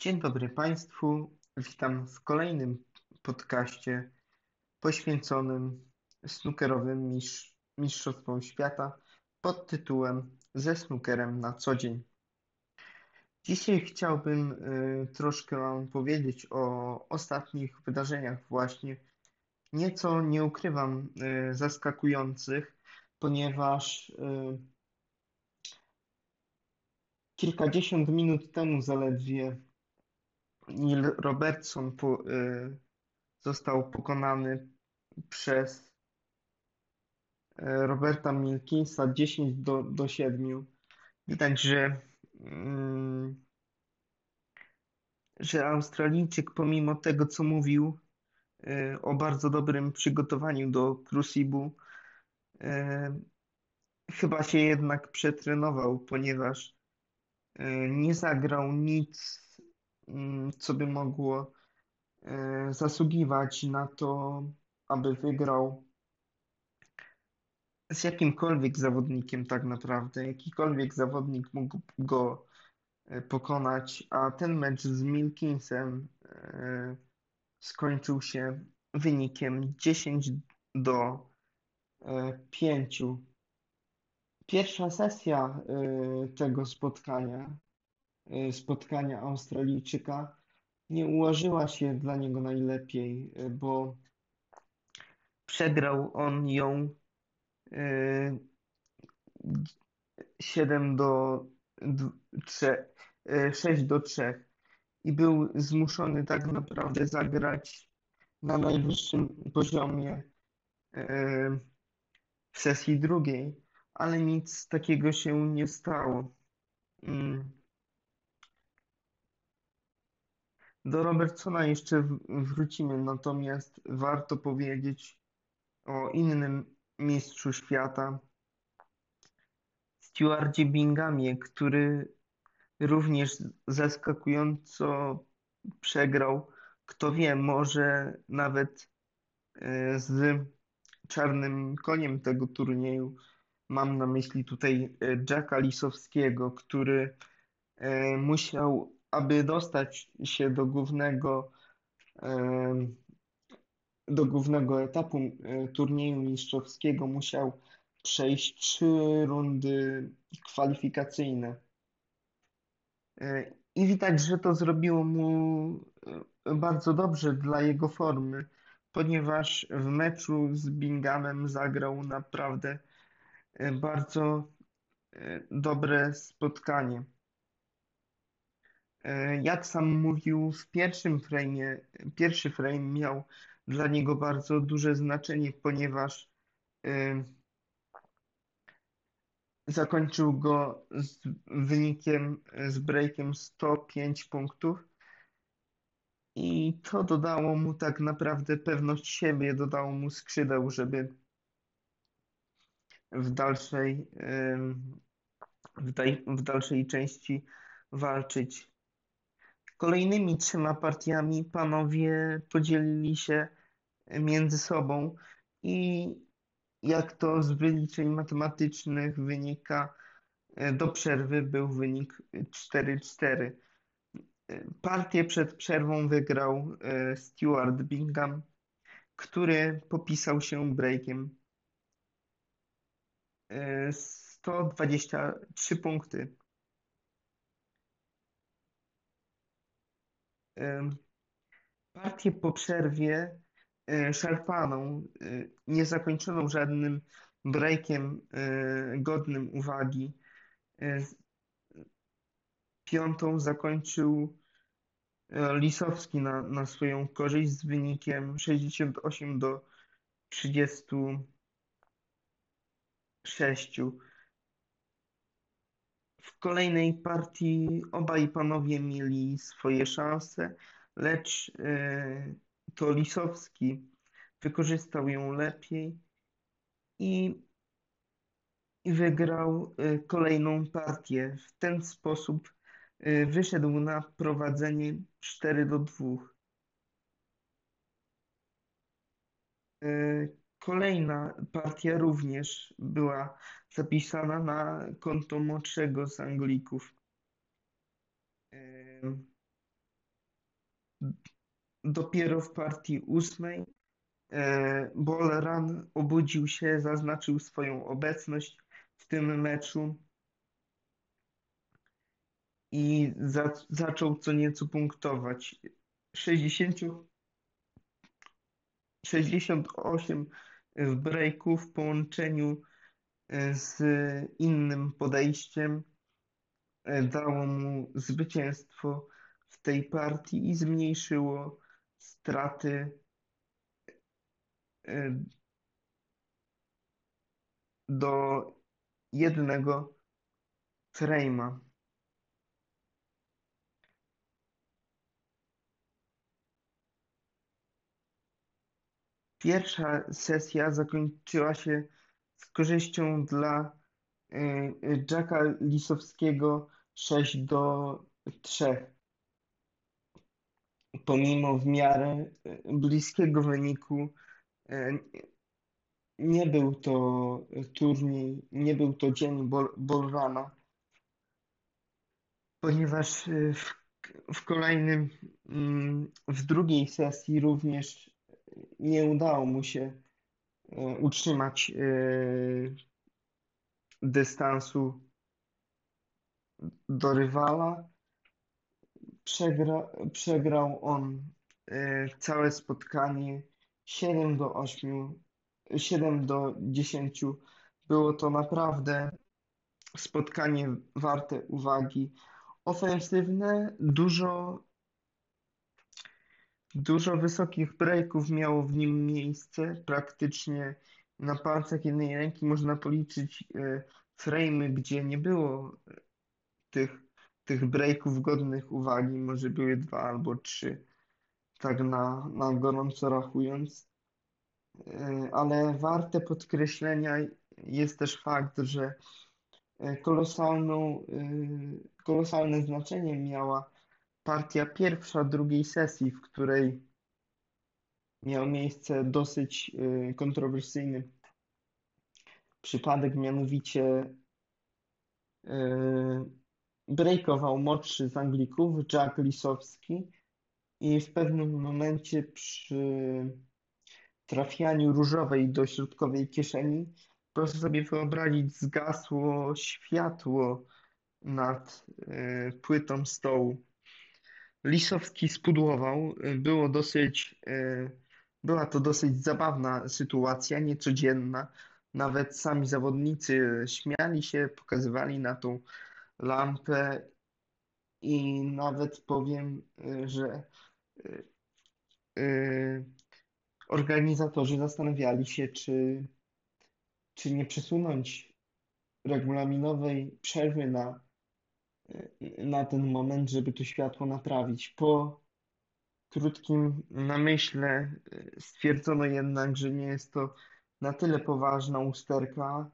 Dzień dobry Państwu. Witam w kolejnym podcaście poświęconym snookerowym mistrz, mistrzostwom świata pod tytułem Ze snookerem na co dzień. Dzisiaj chciałbym y, troszkę Wam powiedzieć o ostatnich wydarzeniach właśnie. Nieco nie ukrywam y, zaskakujących, ponieważ y, kilkadziesiąt minut temu zaledwie Neil Robertson po, y, został pokonany przez y, Roberta Milkinsa 10 do, do 7. Widać, że, y, że Australijczyk, pomimo tego, co mówił y, o bardzo dobrym przygotowaniu do Crucible, y, chyba się jednak przetrenował, ponieważ nie zagrał nic co by mogło e, zasługiwać na to, aby wygrał z jakimkolwiek zawodnikiem tak naprawdę. Jakikolwiek zawodnik mógł go e, pokonać, a ten mecz z Milkinsem e, skończył się wynikiem 10 do 5. Pierwsza sesja tego spotkania spotkania Australijczyka nie ułożyła się dla niego najlepiej, y, bo przegrał on ją 7 y, do 3, 6 do 3 i był zmuszony tak naprawdę zagrać na najwyższym poziomie w sesji drugiej, ale nic takiego się nie stało. Mm. Do Robertsona jeszcze wrócimy, natomiast warto powiedzieć o innym mistrzu świata, Stewardzie Bingamie, który również zaskakująco przegrał. Kto wie, może nawet e, z czarnym koniem tego turnieju. Mam na myśli tutaj e, Jacka Lisowskiego, który e, musiał aby dostać się do głównego do głównego etapu e, turnieju mistrzowskiego musiał przejść trzy rundy kwalifikacyjne. E, I widać, że to zrobiło mu e, bardzo dobrze dla jego formy, ponieważ w meczu z Binghamem zagrał naprawdę bardzo dobre spotkanie. E, jak sam mówił, w pierwszym frame, pierwszy frame miał dla niego bardzo duże znaczenie, ponieważ e, zakończył go z wynikiem, z breakiem 105 punktów. I to dodało mu tak naprawdę pewność siebie, dodało mu skrzydeł, żeby w dalszej, w, w dalszej części walczyć Kolejnymi trzema partiami panowie podzielili się między sobą i jak to z wyliczeń matematycznych wynika, do przerwy był wynik 4-4. Partię przed przerwą wygrał e, Stuart Bingham, który popisał się breakiem 123 e, punkty. Partię po przerwie e, szarpaną, e, niezakończoną żadnym breakiem godnym uwagi. Piątą zakończył Lisowski na, na swoją korzyść z wynikiem 68 do 36. W kolejnej partii obaj panowie mieli swoje szanse, lecz e, to Lisowski wykorzystał ją lepiej i, wygrał e, kolejną partię. W ten sposób e, wyszedł na prowadzenie 4 do 2. Kolejna partia również była zapisana na konto młodszego z Anglików. Dopiero w partii ósmej e, Bolran obudził się, zaznaczył swoją obecność w tym meczu i za, zaczął co nieco punktować. 60, 68 w breaku w połączeniu e, z innym podejściem e, dało mu zwycięstwo w tej partii i zmniejszyło straty e, do jednego frame'a. Pierwsza sesja zakończyła się z korzyścią dla y, y, Jacka Lisowskiego 6 do 3. Pomimo w miarę y, bliskiego wyniku, nie był to turniej, nie był to dzień Bolrana, ponieważ w, w kolejnym, mm, w drugiej sesji również nie udało mu się e, utrzymać e, dystansu do rywala. Przegra, przegrał on e, całe spotkanie 7 do 8, 7 do 10. Było to naprawdę spotkanie warte uwagi. Ofensywne, dużo Dużo wysokich breaków miało w nim miejsce. Praktycznie na palcach jednej ręki można policzyć e, frame'y, gdzie nie było e, tych, tych breaków godnych uwagi. Może były dwa albo trzy, tak na, na gorąco rachując. E, ale warte podkreślenia jest też fakt, że kolosalną, kolosalne znaczenie miała partia pierwsza drugiej sesji, w której miał miejsce dosyć y, kontrowersyjny przypadek, mianowicie y, breakował młodszy z Anglików, Jack Lisowski i w pewnym momencie przy trafianiu różowej do środkowej kieszeni proszę sobie wyobrazić, zgasło światło nad y, płytą stołu. Lisowski spudłował. Było dosyć, e, była to dosyć zabawna sytuacja, niecodzienna. Nawet sami zawodnicy śmiali się, pokazywali na tą lampę i nawet powiem, e, że e, organizatorzy zastanawiali się, czy, czy nie przesunąć regulaminowej przerwy na na ten moment, żeby to światło naprawić. Po krótkim namyśle e, stwierdzono jednak, że nie jest to na tyle poważna usterka,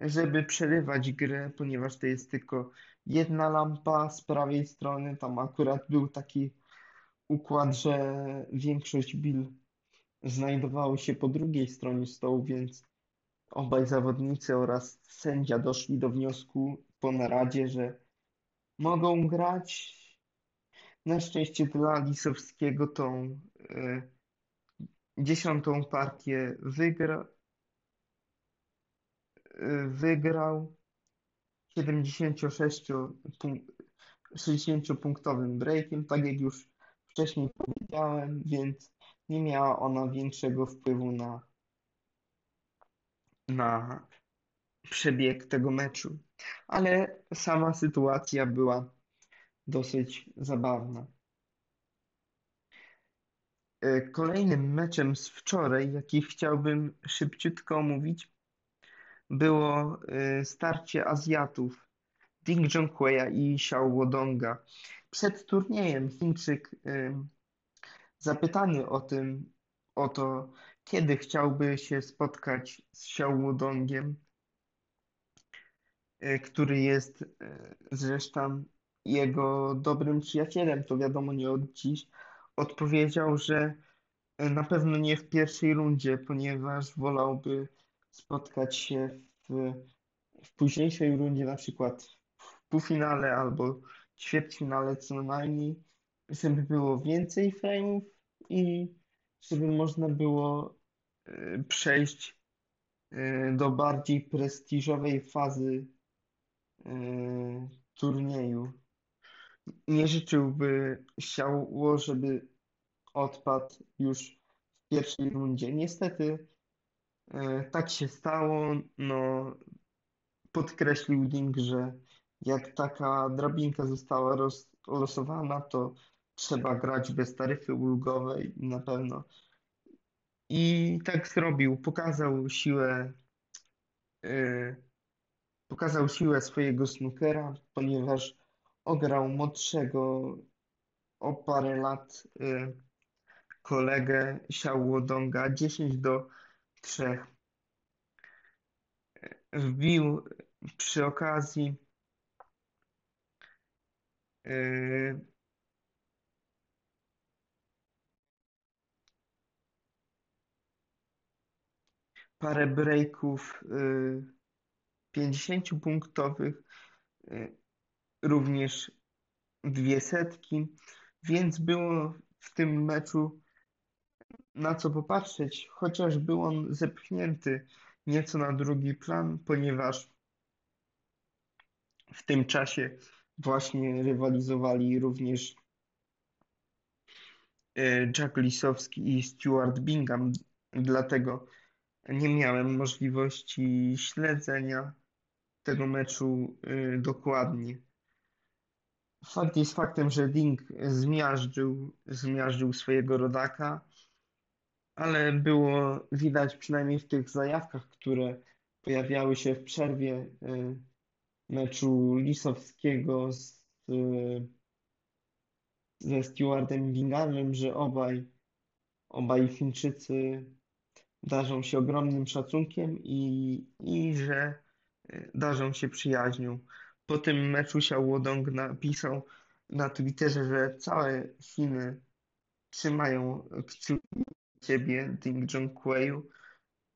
żeby przerywać grę, ponieważ to jest tylko jedna lampa z prawej strony. Tam akurat był taki układ, że większość bil znajdowały się po drugiej stronie stołu, więc obaj zawodnicy oraz sędzia doszli do wniosku po naradzie, że mogą grać. Na szczęście dla Lisowskiego tą e, dziesiątą partię wygra, e, wygrał 76 60-punktowym breakiem, tak jak już wcześniej powiedziałem, więc nie miała ona większego wpływu na, na przebieg tego meczu. Ale sama sytuacja była dosyć zabawna. E, kolejnym meczem z wczoraj, jaki chciałbym szybciutko omówić, było e, starcie Azjatów Ding Junhueya i Xiao Wodonga. Przed turniejem Chińczyk e, zapytany o tym, o to, kiedy chciałby się spotkać z Xiao Wodongiem, E, który jest e, zresztą jego dobrym przyjacielem, to wiadomo nie od dziś, odpowiedział, że e, na pewno nie w pierwszej rundzie, ponieważ wolałby spotkać się w, w późniejszej rundzie, na przykład w półfinale albo ćwierćfinale co najmniej, żeby było więcej frame'ów i żeby można było przejść do bardziej prestiżowej fazy y, turnieju. Nie życzyłby Siało, żeby odpadł już w pierwszej rundzie. Niestety tak się stało. No, podkreślił Ding, że jak taka drabinka została rozlosowana, to trzeba grać bez taryfy ulgowej na pewno. I tak zrobił. Pokazał siłę, yy, pokazał siłę swojego snookera, ponieważ ograł młodszego o parę lat yy, kolegę Xiao Donga 10 do 3. Wbił przy okazji yy, parę breaków 50-punktowych, y, y, również dwie setki, więc było w tym meczu na co popatrzeć, chociaż był on zepchnięty nieco na drugi plan, ponieważ w tym czasie właśnie rywalizowali również y, Jack Lisowski i Stuart Bingham, dlatego nie miałem możliwości śledzenia tego meczu y, dokładnie. Fakt jest faktem, że Ding zmiażdżył, zmiażdżył swojego rodaka, ale było widać przynajmniej w tych zajawkach, które pojawiały się w przerwie y, meczu Lisowskiego z, y, ze Stewardem Binghamem, że obaj, obaj Chińczycy darzą się ogromnym szacunkiem i, i że y, darzą się przyjaźnią. Po tym meczu Xiao Wodong napisał na Twitterze, że całe Chiny trzymają kciuki ciebie, Ding Junhuiyu.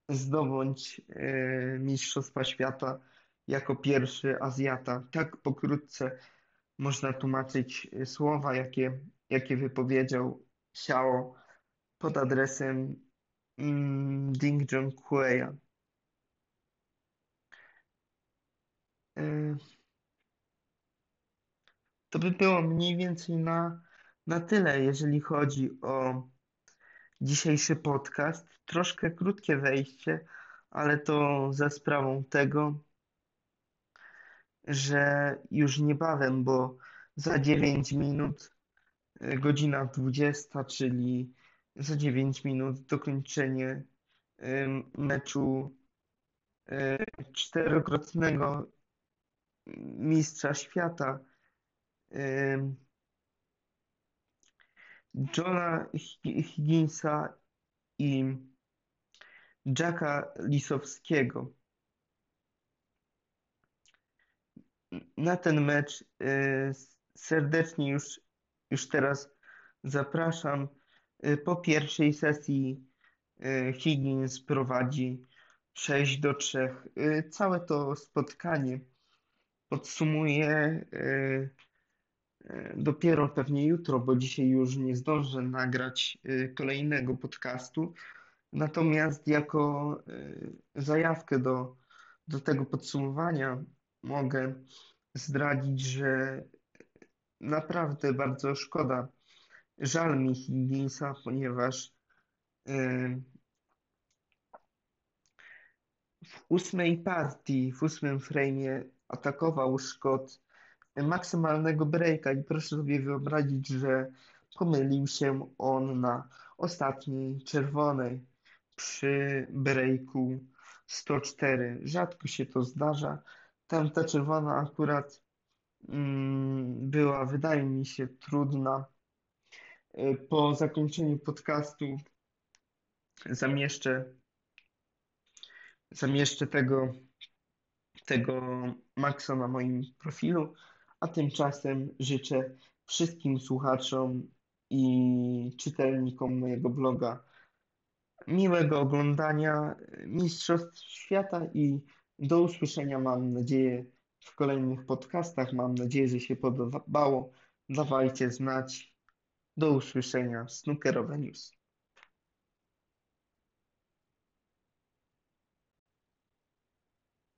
Zdobądź y, Mistrzostwa Świata jako pierwszy Azjata. Tak pokrótce można tłumaczyć y, słowa, jakie, jakie wypowiedział Xiao pod adresem mm, Ding Junhuiya. Y, to by było mniej więcej na, na tyle, jeżeli chodzi o dzisiejszy podcast. Troszkę krótkie wejście, ale to za sprawą tego, że już niebawem, bo za 9 minut, y, godzina 20, czyli za 9 minut dokończenie meczu y, czterokrotnego mistrza świata Johna Higginsa i Jacka Lisowskiego. Na ten mecz y, serdecznie już, już teraz zapraszam. Y, po pierwszej sesji y, Higgins prowadzi 6 do 3. Całe to spotkanie podsumuję dopiero pewnie jutro, bo dzisiaj już nie zdążę nagrać kolejnego podcastu. Natomiast jako zajawkę do, do tego podsumowania mogę zdradzić, że naprawdę bardzo szkoda, żal mi Higginsa, ponieważ w ósmej partii, w ósmym frame'ie atakował Scott maksymalnego breaka i proszę sobie wyobrazić, że pomylił się on na ostatniej czerwonej przy breaku 104. Rzadko się to zdarza. Tam ta czerwona akurat mm, była, wydaje mi się, trudna. Y, po zakończeniu podcastu zamieszczę, zamieszczę tego, tego Maxa na moim profilu, a tymczasem życzę wszystkim słuchaczom i czytelnikom mojego bloga miłego oglądania Mistrzostw Świata i do usłyszenia, mam nadzieję, w kolejnych podcastach. Mam nadzieję, że się podobało. Dawajcie znać. Do usłyszenia. Snookerowe News.